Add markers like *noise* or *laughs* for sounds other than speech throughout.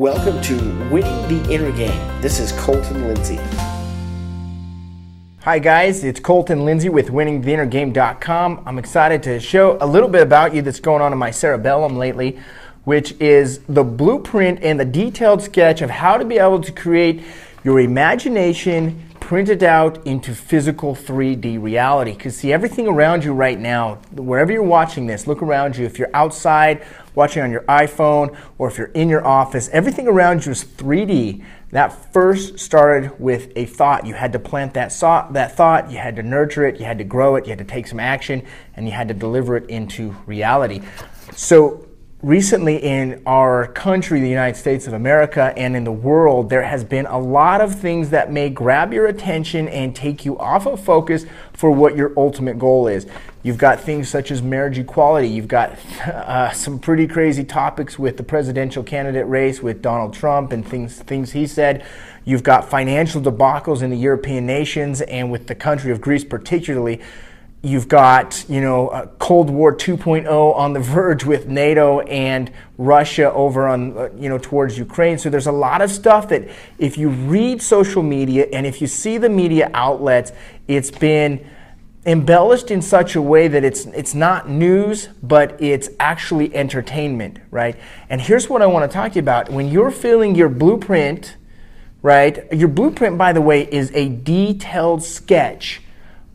Welcome to Winning the Inner Game. This is Colton Lindsay. Hi, guys, it's Colton Lindsay with winningtheinnergame.com. I'm excited to show a little bit about you that's going on in my cerebellum lately, which is the blueprint and the detailed sketch of how to be able to create your imagination printed out into physical 3D reality. Because see, everything around you right now, wherever you're watching this, look around you. If you're outside watching on your iPhone or if you're in your office, everything around you is 3D. That first started with a thought. You had to plant that, that thought, you had to nurture it, you had to grow it, you had to take some action, and you had to deliver it into reality. So recently in our country, the United States of America, and in the world, there has been a lot of things that may grab your attention and take you off of focus for what your ultimate goal is. You've got things such as marriage equality. You've got uh, some pretty crazy topics with the presidential candidate race with Donald Trump and things things he said. You've got financial debacles in the European nations and with the country of Greece particularly You've got, you know, Cold War 2.0 on the verge with NATO and Russia over on, uh, you know, towards Ukraine. So there's a lot of stuff that if you read social media and if you see the media outlets, it's been embellished in such a way that it's it's not news, but it's actually entertainment, right? And here's what I want to talk to you about. When you're filling your blueprint, right? Your blueprint, by the way, is a detailed sketch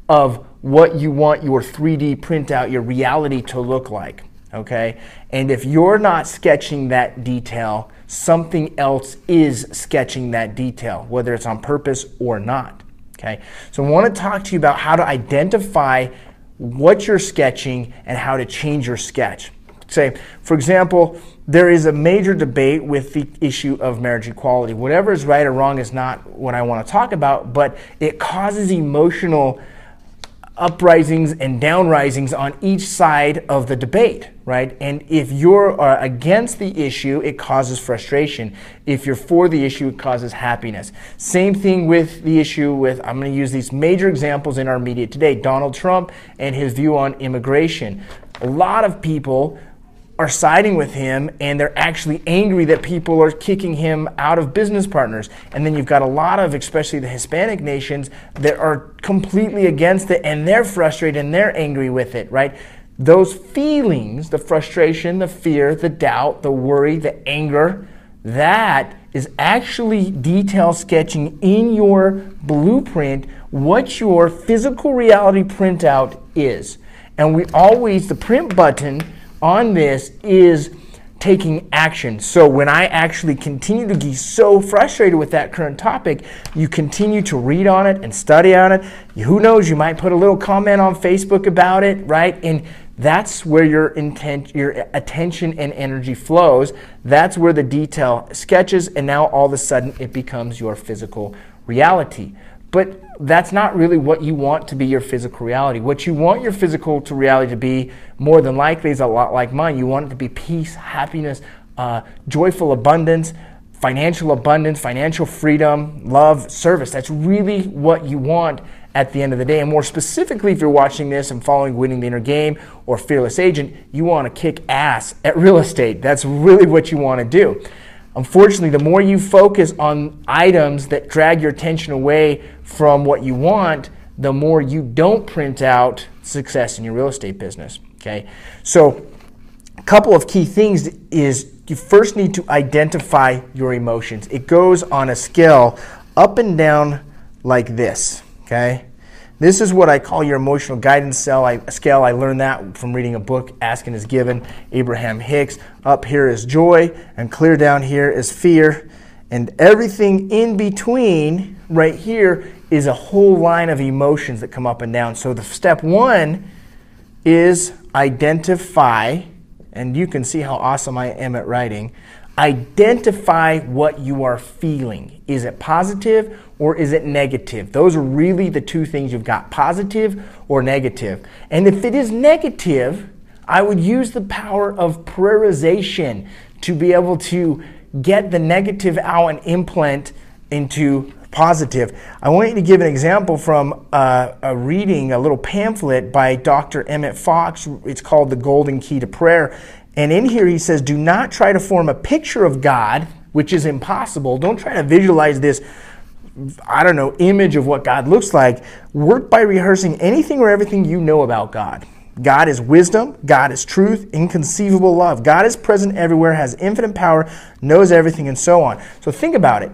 of what you want your 3D printout, your reality to look like. Okay? And if you're not sketching that detail, something else is sketching that detail, whether it's on purpose or not. Okay? So I want to talk to you about how to identify what you're sketching and how to change your sketch. Say, for example, there is a major debate with the issue of marriage equality. Whatever is right or wrong is not what I want to talk about, but it causes emotional uprisings and downrisings on each side of the debate, right? And if you're uh, against the issue, it causes frustration. If you're for the issue, it causes happiness. Same thing with the issue with, I'm going to use these major examples in our media today Donald Trump and his view on immigration. A lot of people are siding with him and they're actually angry that people are kicking him out of business partners. And then you've got a lot of, especially the Hispanic nations, that are completely against it and they're frustrated and they're angry with it, right? Those feelings, the frustration, the fear, the doubt, the worry, the anger, that is actually detail sketching in your blueprint what your physical reality printout is. And we always, the print button, on this is taking action. So when I actually continue to be so frustrated with that current topic, you continue to read on it and study on it. Who knows, you might put a little comment on Facebook about it, right? And that's where your intent, your attention and energy flows. That's where the detail sketches, and now all of a sudden it becomes your physical reality. But that's not really what you want to be your physical reality. What you want your physical to reality to be, more than likely, is a lot like mine. You want it to be peace, happiness, uh, joyful abundance, financial abundance, financial freedom, love, service. That's really what you want at the end of the day. And more specifically, if you're watching this and following Winning the Inner Game or Fearless Agent, you want to kick ass at real estate. That's really what you want to do. Unfortunately, the more you focus on items that drag your attention away from what you want, the more you don't print out success in your real estate business. Okay, so a couple of key things is you first need to identify your emotions. It goes on a scale up and down like this. Okay, this is what I call your emotional guidance cell. I, scale. I learned that from reading a book, Asking is Given, Abraham Hicks. Up here is joy, and clear down here is fear. And everything in between, right here, is a whole line of emotions that come up and down. So the step one is identify, and you can see how awesome I am at writing. Identify what you are feeling. Is it positive or is it negative? Those are really the two things you've got positive or negative. And if it is negative, I would use the power of prioritization to be able to get the negative out and implant into positive. I want you to give an example from uh, a reading, a little pamphlet by Dr. Emmett Fox. It's called The Golden Key to Prayer. And in here he says, Do not try to form a picture of God, which is impossible. Don't try to visualize this I don't know, image of what God looks like. Work by rehearsing anything or everything you know about God. God is wisdom, God is truth, inconceivable love. God is present everywhere, has infinite power, knows everything, and so on. So think about it.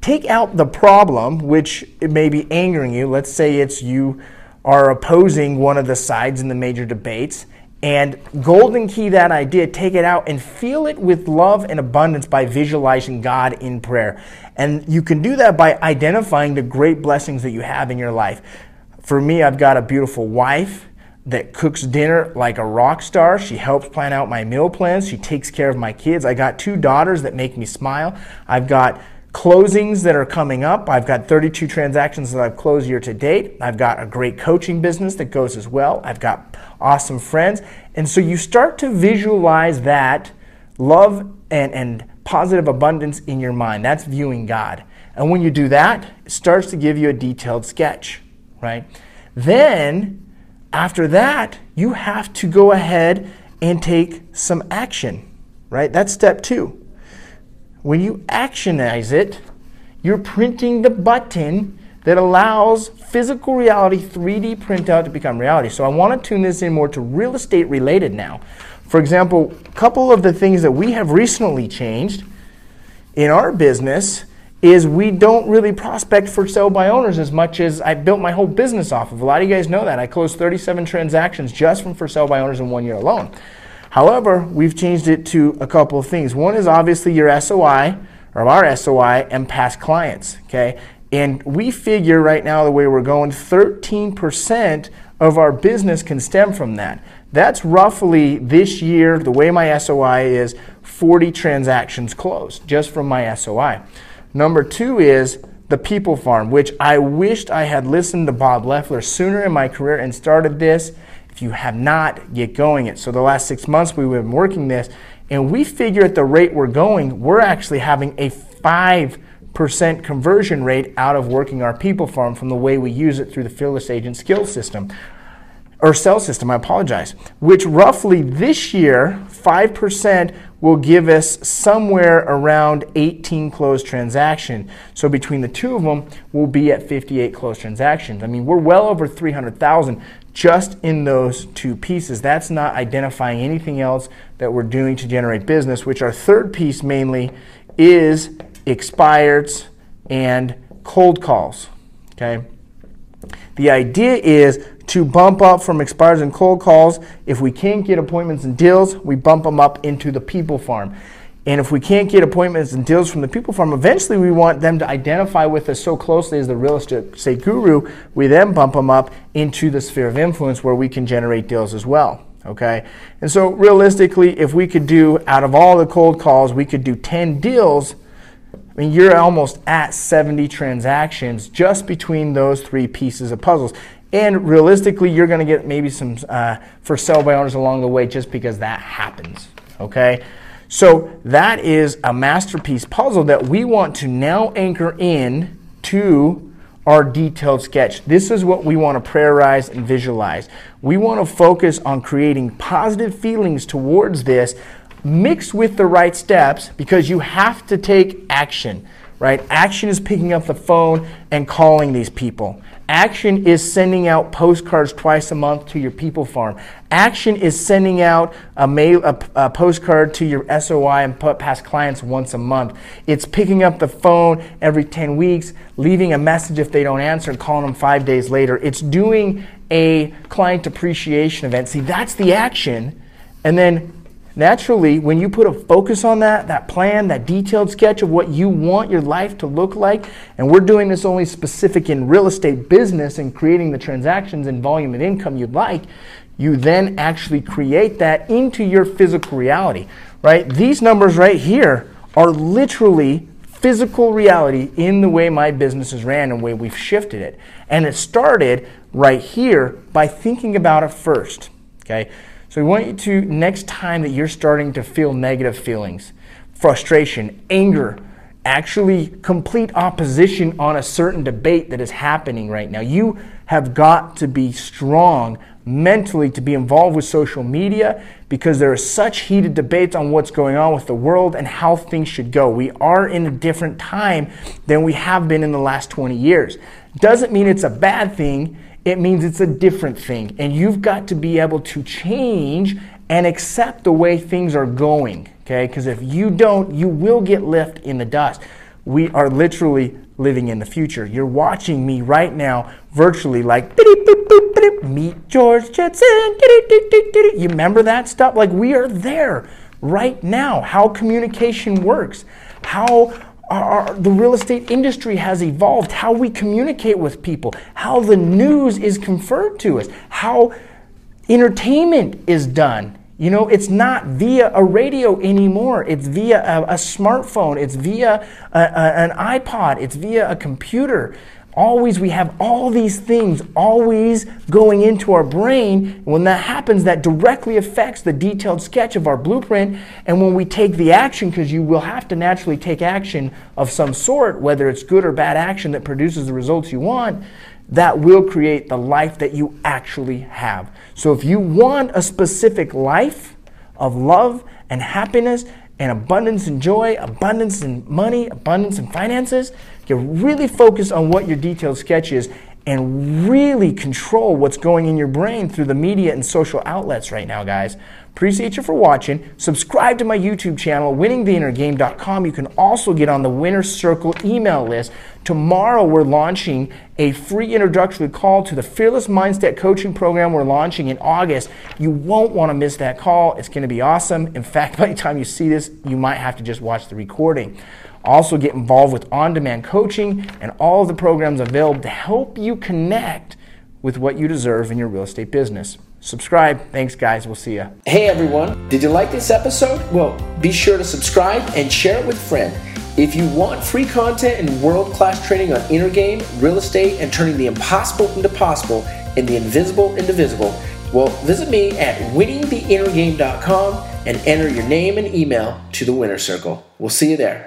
Take out the problem, which may be angering you. Let's say it's you are opposing one of the sides in the major debates and golden key that idea, take it out and feel it with love and abundance by visualizing God in prayer. And you can do that by identifying the great blessings that you have in your life. For me, I've got a beautiful wife that cooks dinner like a rock star. She helps plan out my meal plans. She takes care of my kids. I got two daughters that make me smile. I've got closings that are coming up. I've got 32 transactions that I've closed year to date. I've got a great coaching business that goes as well. I've got awesome friends. And so you start to visualize that love and, and positive abundance in your mind. That's viewing God. And when you do that, it starts to give you a detailed sketch, right? Then, after that, you have to go ahead and take some action, right? That's step two. When you actionize it, you're printing the button that allows physical reality 3D printout to become reality. So I want to tune this in more to real estate related now. For example, a couple of the things that we have recently changed in our business is we don't really prospect for sale by owners as much as I built my whole business off of. A lot of you guys know that. I closed 37 transactions just from for sale by owners in one year alone. However, we've changed it to a couple of things. One is obviously your SOI or our SOI and past clients, okay? And we figure right now the way we're going, 13% of our business can stem from that. That's roughly this year, the way my SOI is, 40 transactions closed just from my SOI. Number two is the People Farm, which I wished I had listened to Bob Leffler sooner in my career and started this if you have not, get going it. So the last six months we've been working this, and we figure at the rate we're going, we're actually having a five percent conversion rate out of working our people farm from the way we use it through the fearless agent skill system or sell system, I apologize, which roughly this year, 5% will give us somewhere around 18 closed transaction. So between the two of them, we'll be at 58 closed transactions. I mean, we're well over 300,000 just in those two pieces. That's not identifying anything else that we're doing to generate business, which our third piece mainly is expireds and cold calls. Okay? The idea is to bump up from expireds and cold calls. If we can't get appointments and deals, we bump them up into the people farm. And if we can't get appointments and deals from the people farm, eventually we want them to identify with us so closely as the real estate guru. We then bump them up into the sphere of influence where we can generate deals as well. Okay. And so realistically, if we could do out of all the cold calls, we could do 10 deals. I mean, you're almost at 70 transactions just between those three pieces of puzzles. And realistically, you're going to get maybe some uh, for sale by owners along the way just because that happens. Okay. So that is a masterpiece puzzle that we want to now anchor in to our detailed sketch. This is what we want to prayerize and visualize. We want to focus on creating positive feelings towards this mixed with the right steps because you have to take action, right? Action is picking up the phone and calling these people. Action is sending out postcards twice a month to your people farm. Action is sending out a mail a, a, postcard to your SOI and past clients once a month. It's picking up the phone every 10 weeks, leaving a message if they don't answer and calling them 5 days later. It's doing a client appreciation event. See, that's the action. And then Naturally, when you put a focus on that, that plan, that detailed sketch of what you want your life to look like, and we're doing this only specific in real estate business and creating the transactions and volume and income you'd like, you then actually create that into your physical reality, right? These numbers right here are literally physical reality in the way my business is ran and the way we've shifted it. And it started right here by thinking about it first, okay? So we want you to, next time that you're starting to feel negative feelings, frustration, anger, actually complete opposition on a certain debate that is happening right now. You have got to be strong mentally to be involved with social media because there are such heated debates on what's going on with the world and how things should go. We are in a different time than we have been in the last 20 years. Doesn't mean it's a bad thing, it means it's a different thing. And you've got to be able to change and accept the way things are going, okay? Because if you don't, you will get left in the dust. We are literally living in the future. You're watching me right now virtually like meet George Jetson. You remember that stuff? Like we are there right now. How communication works, how our, the real estate industry has evolved, how we communicate with people, how the news is conferred to us, how entertainment is done. You know, it's not via a radio anymore. It's via a, a smartphone. It's via a, a, an iPod. It's via a computer. Always, we have all these things always going into our brain. When that happens, that directly affects the detailed sketch of our blueprint. And when we take the action, because you will have to naturally take action of some sort, whether it's good or bad action that produces the results you want, that will create the life that you actually have. So if you want a specific life of love and happiness and abundance and joy, abundance in money, abundance in finances, you really focus on what your detailed sketch is and really control what's going in your brain through the media and social outlets right now, guys. Appreciate you for watching. Subscribe to my YouTube channel, winningtheinnergame.com. You can also get on the Winner Circle email list. Tomorrow, we're launching a free introductory call to the Fearless Mindset Coaching Program we're launching in August. You won't want to miss that call. It's going to be awesome. In fact, *laughs* by the time you see this, you might have to just watch the recording. Also, get involved with on demand coaching and all of the programs available to help you connect with what you deserve in your real estate business. Subscribe. Thanks, guys. We'll see you. Hey, everyone. Did you like this episode? Well, be sure to subscribe and share it with a friend. If you want free content and world class training on inner game, real estate, and turning the impossible into possible and the invisible into visible, well, visit me at winningtheinnergame.com and enter your name and email to the winner circle. We'll see you there.